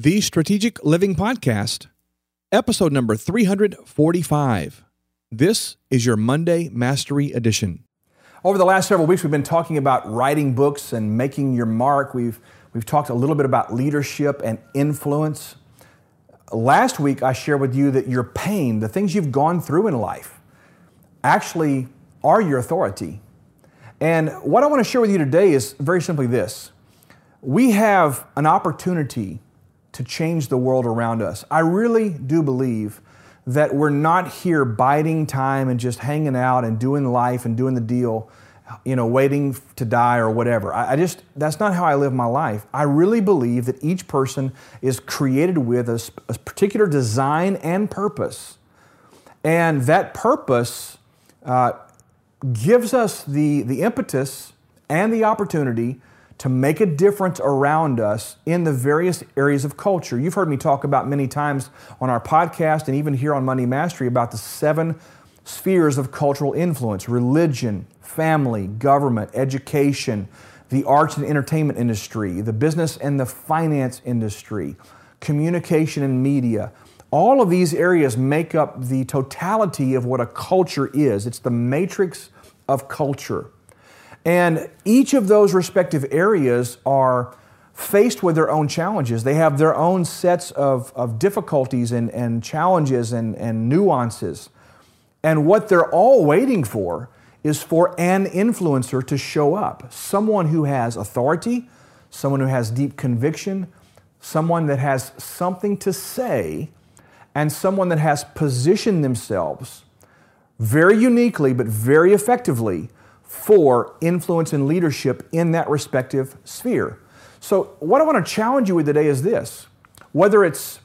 The Strategic Living Podcast, episode number 345. This is your Monday Mastery Edition. Over the last several weeks, we've been talking about writing books and making your mark. We've, we've talked a little bit about leadership and influence. Last week, I shared with you that your pain, the things you've gone through in life, actually are your authority. And what I want to share with you today is very simply this we have an opportunity to change the world around us. I really do believe that we're not here biding time and just hanging out and doing life and doing the deal, you know, waiting to die or whatever. I, I just, that's not how I live my life. I really believe that each person is created with a, a particular design and purpose. And that purpose uh, gives us the, the impetus and the opportunity to make a difference around us in the various areas of culture. You've heard me talk about many times on our podcast and even here on Monday Mastery about the seven spheres of cultural influence religion, family, government, education, the arts and entertainment industry, the business and the finance industry, communication and media. All of these areas make up the totality of what a culture is. It's the matrix of culture. And each of those respective areas are faced with their own challenges. They have their own sets of, of difficulties and, and challenges and, and nuances. And what they're all waiting for is for an influencer to show up someone who has authority, someone who has deep conviction, someone that has something to say, and someone that has positioned themselves very uniquely but very effectively for influence and leadership in that respective sphere. So, what I want to challenge you with today is this whether it's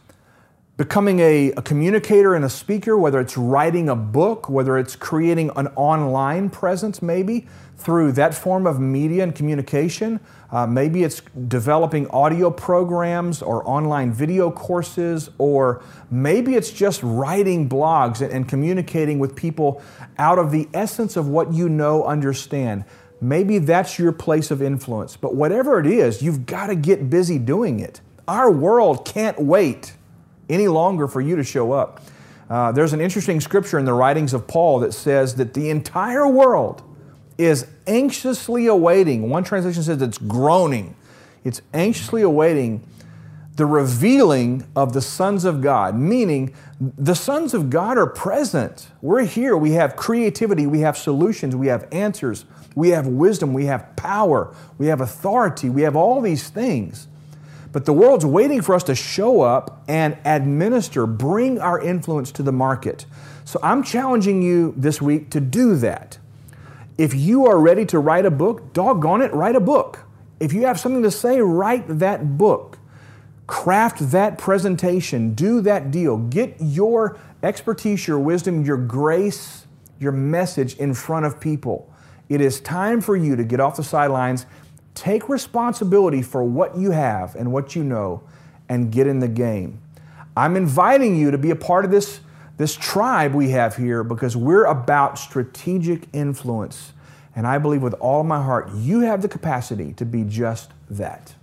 becoming a, a, communicator and a speaker, whether it's writing a book, whether it's creating an online presence, maybe through that form of media and communication, uh, maybe it's developing audio programs or online video courses, or maybe it's just writing blogs and, and communicating with people out of the essence of what you know, understand. Maybe that's your place of influence. But whatever it is, you've got to get busy doing it. Our world can't wait any longer for you to show up. Uh, there's an interesting scripture in the writings of Paul that says that the entire world is anxiously awaiting. One translation says it's groaning. It's anxiously awaiting the revealing of the sons of God, meaning the sons of God are present. We're here. We have creativity, we have solutions, we have answers, we have wisdom, we have power, we have authority, we have all these things. But the world's waiting for us to show up and administer, bring our influence to the market. So I'm challenging you this week to do that. If you are ready to write a book, doggone it, write a book. If you have something to say, write that book. Craft that presentation, do that deal. Get your expertise, your wisdom, your grace, your message in front of people. It is time for you to get off the sidelines, take responsibility for what you have and what you know, and get in the game. I'm inviting you to be a part of this this tribe we have here because we're about strategic influence. And I believe with all my heart, you have the capacity to be just that.